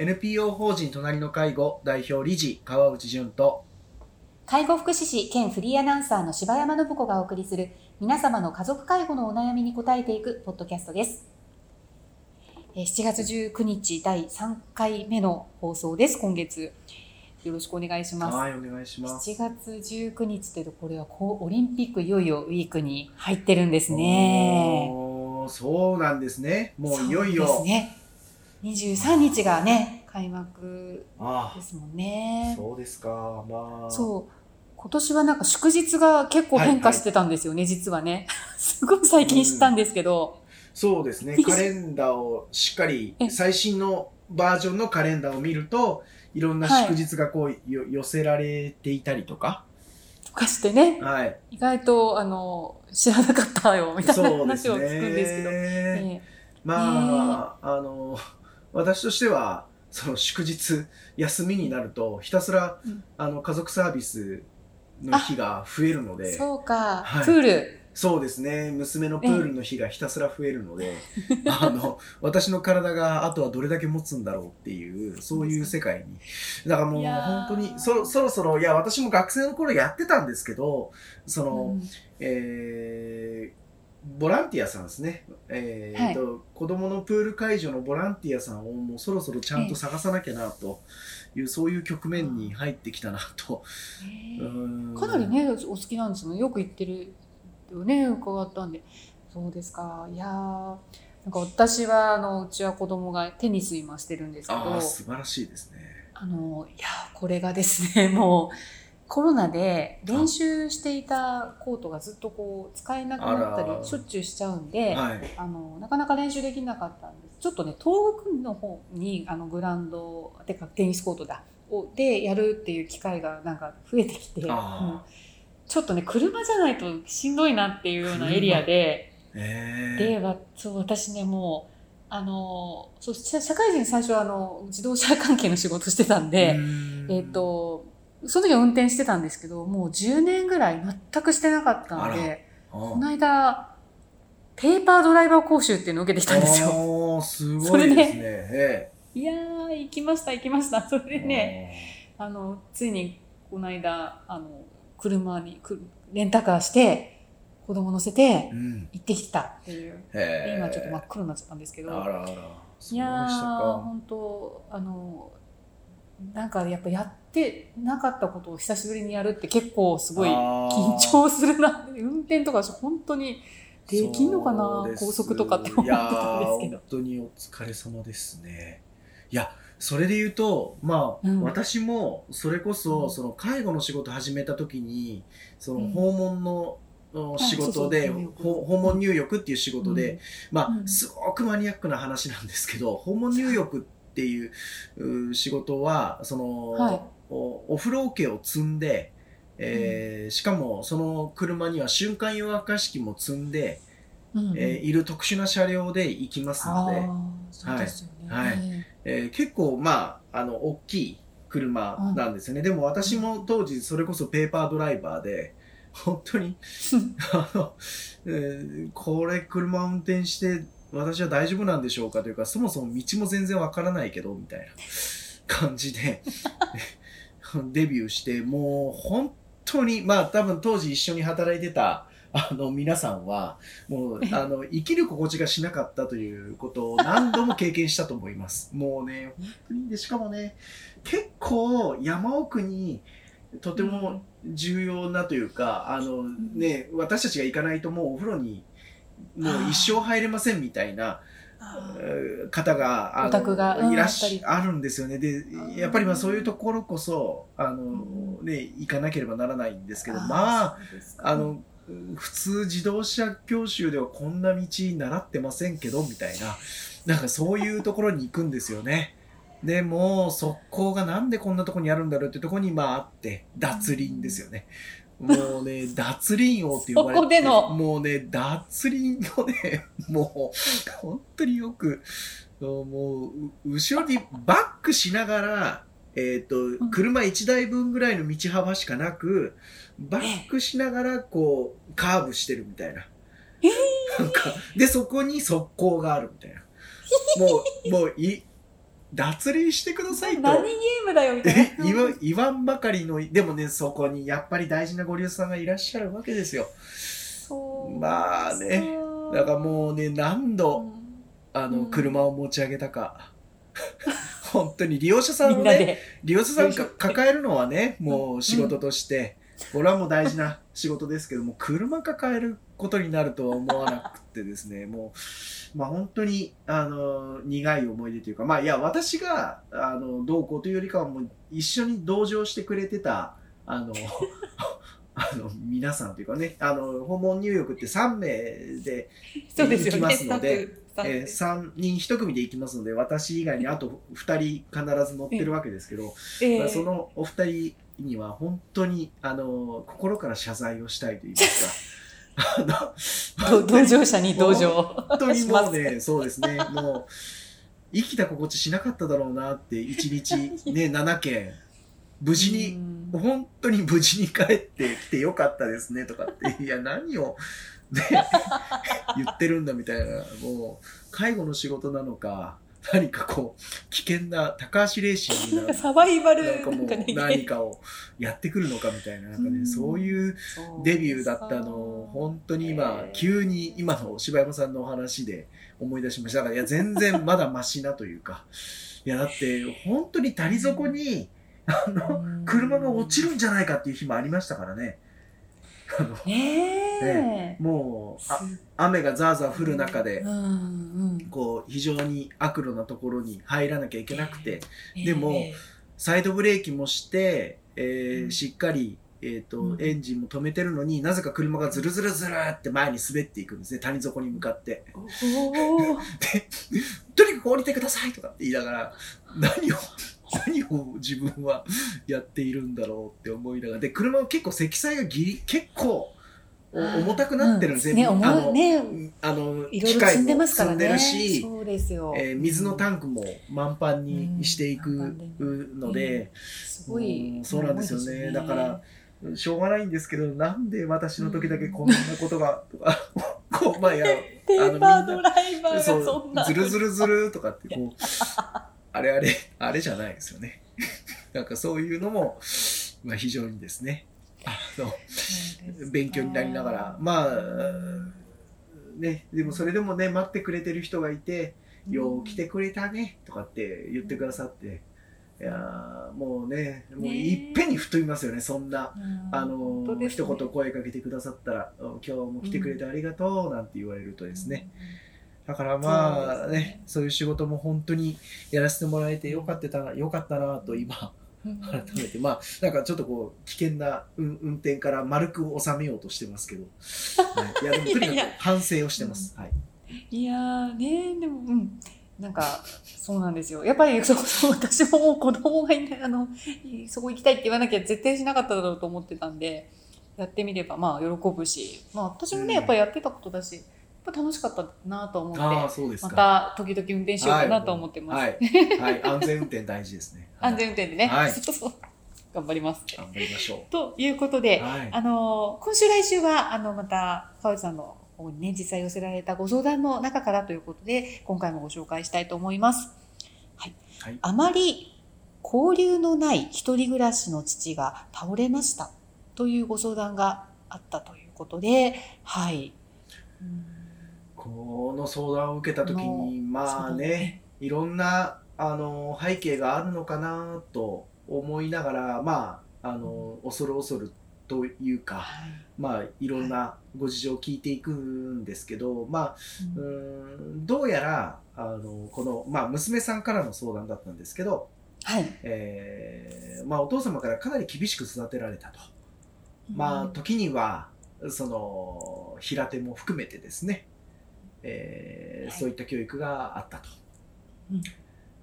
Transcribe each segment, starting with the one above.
NPO 法人隣の介護代表理事川内淳と介護福祉士兼フリーアナウンサーの柴山信子がお送りする皆様の家族介護のお悩みに答えていくポッドキャストです。えー7月19日第3回目の放送です。今月。よろしくお願いします。はいお願いします7月19日っていうとこれはこうオリンピックいよいよウィークに入ってるんですね。そうなんですねもういよいよね。23日がね、開幕あですもんあね。そうですか。まあ。そう。今年はなんか祝日が結構変化してたんですよね、実はね。すごい最近知ったんですけど。そうですね。カレンダーをしっかりえ最新のバージョンのカレンダーを見るといろんな祝日がこう、よ寄せられていたりとか。とかしてね、はい。意外と、あの、知らなかったよ、みたいな話を聞くんですけど。ねえ。まあ、あの、私としては、その祝日、休みになると、ひたすら、うん。あの、家族サービスの日が増えるのえで、そうか、はい。プール。そうですね、娘のプールの日がひたすら増えるので、あの、私の体があとはどれだけ持つんだろうっていう、そういう世界に。だからもう本当に、そそろそろ、いや、私も学生の頃やってたんですけど、その、うん。えーボランティアさんですね、えーと子供のプール会場のボランティアさんをもうそろそろちゃんと探さなきゃなという、そういう局面に入ってきたなと。ええうんかなりね、お好きなんですよね。よく行ってるよね、伺ったんで。そうですか。いやーなんか私は、あの、うちは子供がテニス今してるんですけど、素晴らしいですね。あの、いや、これがですね、もう、コロナで練習していたコートがずっとこう、使えなくなったり、しょっちゅうしちゃうんで、はい。あの、なかなか練習できなかったんです。ちょっとね、東北の方に、あの、グラウンド、てか、テニスコートだ、を、でやるっていう機会がなんか増えてきて、うん。ちょっとね、車じゃないとしんどいなっていうようなエリアで、えで、わそう、私ね、もう、あの、そう、社社会人最初はあの、自動車関係の仕事してたんで、えっ、と、その時は運転してたんですけど、もう10年ぐらい全くしてなかったので、この間、ペーパードライバー講習っていうのを受けてきたんですよ。おーすごいですね。えいやー、行きました、行きました。それえでね、あの、ついにこの間、あの、車に、くレンタカーして、子供乗せてうん。行ってきたっていう。でへえ今ちょっと真っ黒になっちゃったんですけど。いやー。本当あの、なんかやっぱやってなかったことを久しぶりにやるって結構すごい緊張するな。運転とか私本当にできんのかな？高速とかって思ってたんですけいやー本ど。当にお疲れ様ですね。いや、それで言うと、まあ、うん。私も、それこそ、うん。その、介護の仕事始めた時に、その、うん。訪問の、お仕事で、訪問入浴っていう仕事で、まあ、うん。すごくマニアックな話なんですけど、訪問入浴っていうう仕事は、その、はい。おお風呂桶を積んで、えーしかもその車には瞬間湯沸かし器も積んで、うんうん。えーいる特殊な車両で行きますので、あーそうですよね。はい。はい。えー結構まあ、あの、大きい車なんですよね。でも私も当時それこそペーパードライバーで、本当に、あの、えーこれ車運転して私は大丈夫なんでしょうかというか、そもそも道も全然わからないけど、みたいな 感じで、デビューして、もう本当に、まあ多分当時一緒に働いてた、あの皆さんは、もう、あの、生きる心地がしなかったということを何度も経験したと思います。もうね、本当に、で、しかもね、結構山奥に、とても重要なというか、あのね、私たちが行かないともうお風呂に、もう一生入れませんみたいな、方が、あのがうんいらっしゃ、あるんですよね。でー、やっぱりまあそういうところこそ、あの、うんね、行かなければならないんですけど、ーまあ、あの、普通自動車教習ではこんな道習ってませんけど、みたいな、なんかそういうところに行くんですよね。でもう、速攻がなんでこんなとこにあるんだろうってとこにまああって、脱輪ですよね。もうね、脱輪王って呼ばれてそこでのもうね、脱輪をね、もう、本当によく、もう、う後ろにバックしながら、えっ、と、ん車1台分ぐらいの道幅しかなく、バックしながら、こう、カーブしてるみたいな。なんか、で、そこに側溝があるみたいな。もう、もう、い、脱輪してくださいと。何ゲームだよみたいな。言わ言わんばかりの、でもね、そこにやっぱり大事なご利用者さんがいらっしゃるわけですよ。そうまあね。だからもうね、何度、あの、うん車を持ち上げたか。本当に利用者さんをね。利用者さんが 抱えるのはね、もう仕事として、これはもう大事な仕事ですけども、車抱えることになるとは思わなくてですね、もう、まあ本当に、あの、苦い思い出というか、まあいや、私が、あの、どうこうというよりかはもう一緒に同乗してくれてた、あの、あの、皆さんというかね、あの、訪問入浴って3名で。行きますのでえー、3人1組で行きますので、私以外にあと2人必ず乗ってるわけですけど、ええまあそのお二人には本当に、あの、心から謝罪をしたいと言いますか、同乗者に同乗。本当にもうね、そうですね、もう、生きた心地しなかっただろうなって、1日 ね、7件、無事に、うん。本当に無事に帰ってきてよかったですねとかって、いや、何を、ね、言ってるんだみたいな、もう、介護の仕事なのか、何かこう、危険な高橋レーシングな サバイバルなんかもう何かをやってくるのかみたいな、なんかね、うん。そういうデビューだったのを、本当に今、急に今の柴山さんのお話で思い出しました。だから、いや、全然まだマシなというか、いや、だって、本当に谷底に、あの、車が落ちるんじゃないかっていう日もありましたからね。あのねえ。もう、あ雨がザーザー降る中でう、んうんこう、非常に悪路なところに入らなきゃいけなくて、ええでもえサイドブレーキもして、えーうんしっかり、えっ、と、うんエンジンも止めてるのになぜか車がズルズルズルって前に滑っていくんですね。谷底に向かって。で、とにかく降りてくださいとかって言いながら、何を、何を自分はやっているんだろうって思いながら。で、車は結構積載がギリ、結構お重たくなってるんですね。あの、いね。あの、いろいろ積んでますからね。機械も積んでるし、そうですよ。えー水のタンクも満帆にしていくうんので、すごい、うんそうなんですよねだから、しょうがないんですけど、なんで私の時だけこんなことが、とか、こう、まあ、いや、ペ ーパードライバーがそそんな。う、ずるずるずるとかって、こう、あれあれ、あれじゃないですよね。なんかそういうのも、まあ非常にですね、あの、勉強になりながら、まあ、ね、でもそれでもね、待ってくれてる人がいて、よう来てくれたね、とかって言ってくださって、いやーもうね、もうねいっぺんに吹っ飛びますよね、そんな。うん。あのね。一言声かけてくださったら、うん今日も来てくれてありがとうなんて言われるとですね、だからまあねねそういう仕事も本当にやらせてもらえてよかったな、よかったなと今、うん改めて、まあ、なんかちょっとこう、危険な運運転から丸く収めようとしてますけど、はい、いや、でも とにかくいやいや反省をしてます。はい。いやーねでもうん。なんかそうなんですよ。やっぱりそうそう私ももう子供がいないあのそこ行きたいって言わなきゃ絶対しなかっただろうと思ってたんでやってみればまあ喜ぶし。まあ私もね、うん。やっぱりやってたことだしぱ楽しかったなと思ってまか。た時々運転しようかなと思ってます、はい。はい。安全運転大事ですね。安全運転でね、はいそうそう頑張ります頑張りましょということう。で、はい。あの今週来週はあのまた川内さんの方にね実際寄せられたご相談の中からということで今回もご紹介したいと思います。はい、はいあまり交流のない一人暮らしの父が倒れましたというご相談があったということで、はい。うんこの相談を受けた時に、まあね、いろんなあの背景があるのかなと思いながら、まあ、あの恐る恐るというか、はい。まあ、いろんなご事情を聞いていくんですけど、まあ、うーんどうやらあのこの、まあ、娘さんからの相談だったんですけど、はい。えーまあ、お父様からかなり厳しく育てられたと。まあ、時にはその平手も含めてですね、えーはいそういった教育があったと。うん。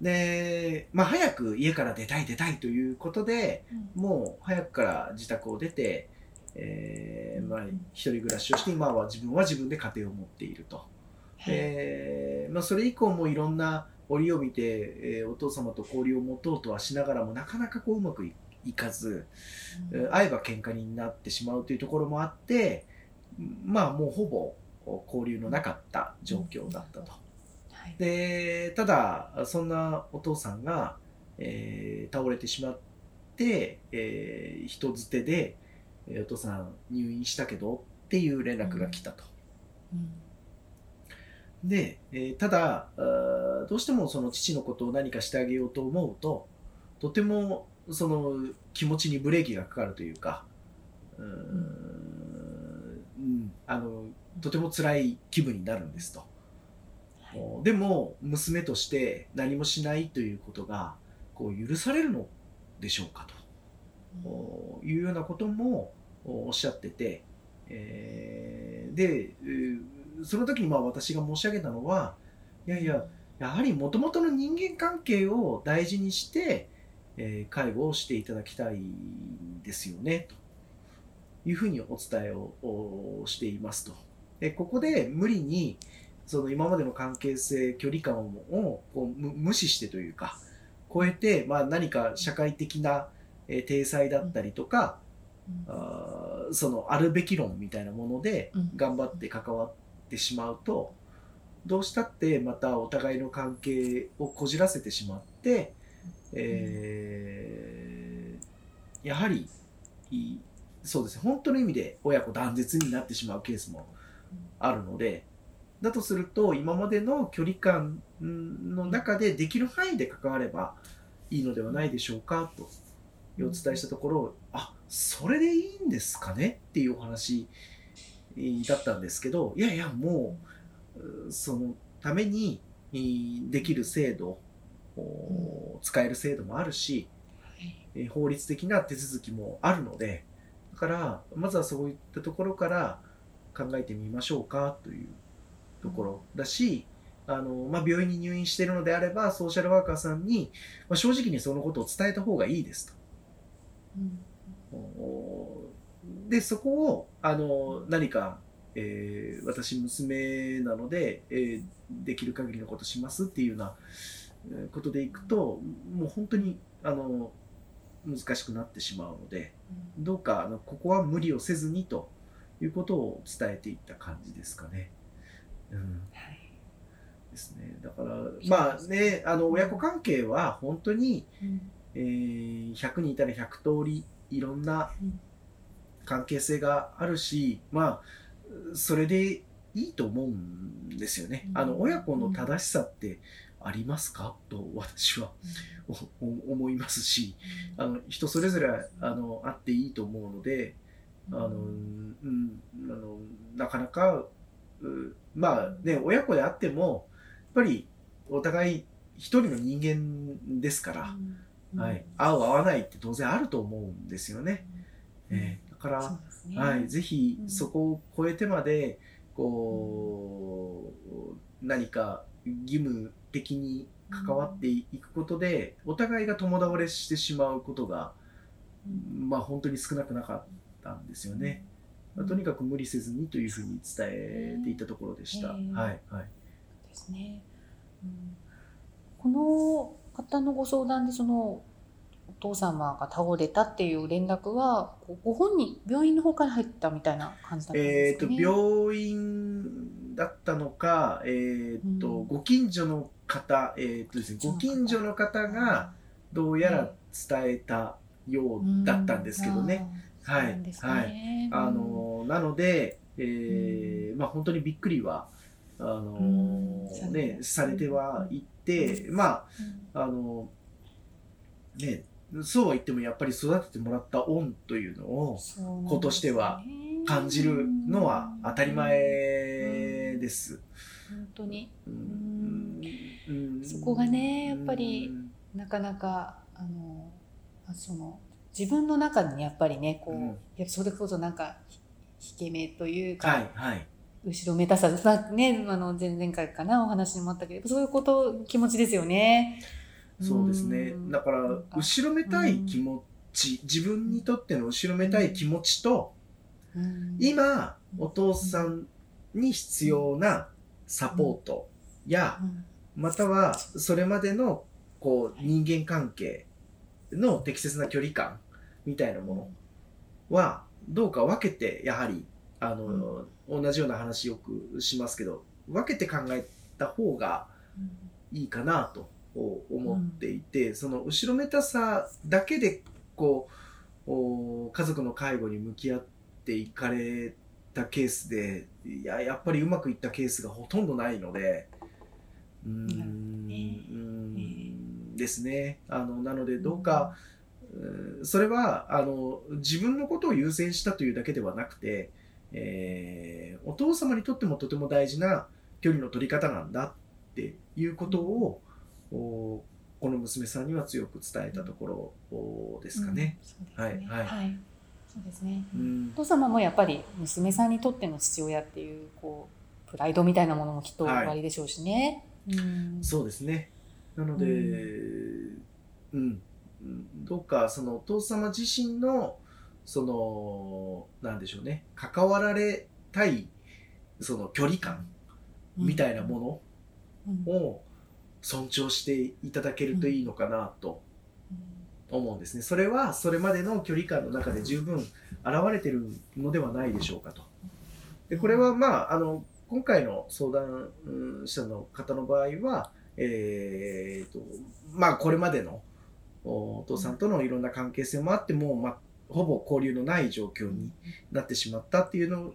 で、まあ、早く家から出たい出たいということでうん。もう早くから自宅を出て、えーまあ、一人暮らしをして今は自分は自分で家庭を持っていると。はいえーまあ、それ以降もいろんな折を見て、えーお父様と交流を持とうとはしながらもなかなかこううまくいいかず、えー会えば喧嘩になってしまうというところもあってまあもうほぼ交流のなかった状況だったと。で、ただ、そんなお父さんが、えー倒れてしまって、えー人づてで、えーお父さん入院したけどっていう連絡が来たと。うんで、えーただどうしてもその父のことを何かしてあげようと思うととてもその気持ちにブレーキがかかるというかうーん、うんあのとても辛い気分になるんですと。はいおでも娘として何もしないということがこう許されるのでしょうかとおいうようなこともおおっしゃってて、えーでその時にまあ私が申し上げたのはいやいややはりもともとの人間関係を大事にして、えー介護をしていただきたいんですよねというふうにお伝えをおしていますと。でここで無理にその今までの関係性距離感をこう無無視してというか超えて、まあ、何か社会的な、えー体裁だったりとか、うん。あーそのあるべき論みたいなものでうん。頑張って関わってしまうとどうしたってまたお互いの関係をこじらせてしまって、えーやはりいそうですね。本当の意味で親子断絶になってしまうケースもあるのでだとすると今までの距離感の中でできる範囲で関わればいいのではないでしょうかとお伝えしたところあそれでいいんですかねっていうお話だったんですけどいやいやもうそのためにできる制度使える制度もあるし法律的な手続きもあるのでだからまずはそういったところから考えてみましょうかというところだし、あのまあ、病院に入院しているのであればソーシャルワーカーさんに、まあ、正直にそのことを伝えた方がいいですと。うん。おでそこをあの何か、えー私娘なので、えーできる限りのことしますっていうようなえーことでいくともう本当にあの難しくなってしまうのでどうかあのここは無理をせずにということを伝えていった感じですかね。うん。はい。ですね、だからまあねあの親子関係は本当にうん。えー100人いたら100通りいろんなうん。関係性があるし、まあそれでいいと思うんですよね。あのうん親子の正しさってありますか？と私は思いますしあの人それぞれあのあっていいと思うのであの、うん、あのなかなかうまあね親子であってもやっぱりお互い一人の人間ですから。うん。はい、合う合わないって当然あると思うんですよね。うん。えーだから、ね。はい、ぜひうん。そこを超えてまでこう、何か義務的に関わっていくことで、お互いが共倒れしてしまうことが、まあ本当に少なくなかったんですよね。まあとにかく無理せずにというふうに伝えていたところでした。えーはいはい。ですね。うんこの方のご相談でそのお父様が倒れたっていう連絡はご本人病院の方から入ったみたいな感じだったんえっ、とですかね？病院だったのか、えっ、と、うんご近所の方、えっ、とですね、ご近所の方がどうやら伝えたようだったんですけどね。うん。はい。そうなんですね。あのなので、えーまあ本当にびっくりはあのうんね。されてはいって、まうん。ああのねそうは言ってもやっぱり育ててもらった恩というのを子としては感じるのは当たり前です。本当に。うん。うん。そこがねやっぱりうん。なかなかあのあその自分の中にやっぱりねこう、うん。それこそなんかひ引け目というか、はいはい。後ろめたささねあの前々回かなお話にもあったけどそういうこと気持ちですよね。そうですね。ん。だから後ろめたい気持ち自分にとっての後ろめたい気持ちとうん。今お父さんに必要なサポートやうん。またはそれまでのこう人間関係の適切な距離感みたいなものはどうか分けてやはりあの、同じような話よくしますけど分けて考えた方がいいかなと思っていて、うん、その後ろめたさだけでこう家族の介護に向き合っていかれたケースでいややっぱりうまくいったケースがほとんどないのでうん、うんですね。あのなのでどうか、うん、それはあの自分のことを優先したというだけではなくて、えー、お父様にとってもとても大事な距離の取り方なんだっていうことを、この娘さんには強く伝えたところですかね。うん、ねはい、はい、はい。そうですね。うん、お父様もやっぱり娘さんにとっての父親っていうこうプライドみたいなものもきっとおありでしょうしね。はい、うん、そうですね。なので、うん、どうかそのお父様自身のそのなんでしょうね関わられたいその距離感みたいなものを尊重していただけるといいのかなと思うんですね。それはそれまでの距離感の中で十分現れてるのではないでしょうかと。でこれはまああの今回の相談者の方の場合は、えーとまあ、これまでのお父さんとのいろんな関係性もあっても、まあ、ほぼ交流のない状況になってしまったっていうの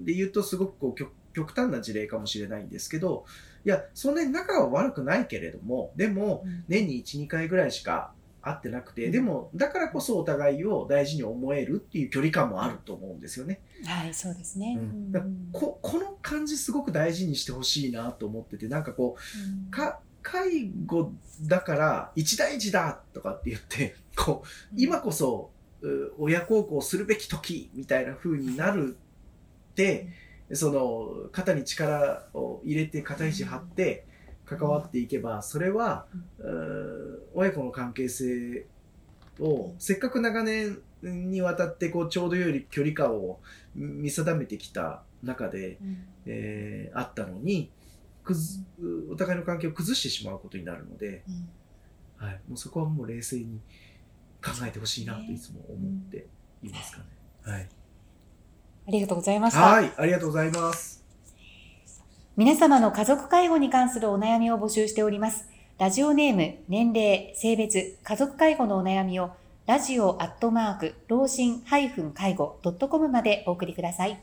で言うとすごくこう極端な事例かもしれないんですけど、いや、そんなに仲は悪くないけれども、でも、年に1、2回ぐらいしか会ってなくて、でも、だからこそお互いを大事に思えるっていう距離感もあると思うんですよね。はい、そうですね。うん、ここの感じすごく大事にしてほしいなと思ってて、なんかこう、か、介護だから一大事だとかって言って、こう、今こそ親孝行するべき時みたいな風になるって、その肩に力を入れて肩肘張って関わっていけばそれは、うん、親子の関係性をせっかく長年にわたってこうちょうどよい距離感を見定めてきた中で、うん、えー、あったのにくずお互いの関係を崩してしまうことになるので、うん、はい、もうそこはもう冷静に考えてほしいなといつも思っていますかね。はいありがとうございました。はい、ありがとうございます。皆様の家族介護に関するお悩みを募集しております。ラジオネーム、年齢、性別、家族介護のお悩みを、ラジオアットマーク、老人介護 .com までお送りください。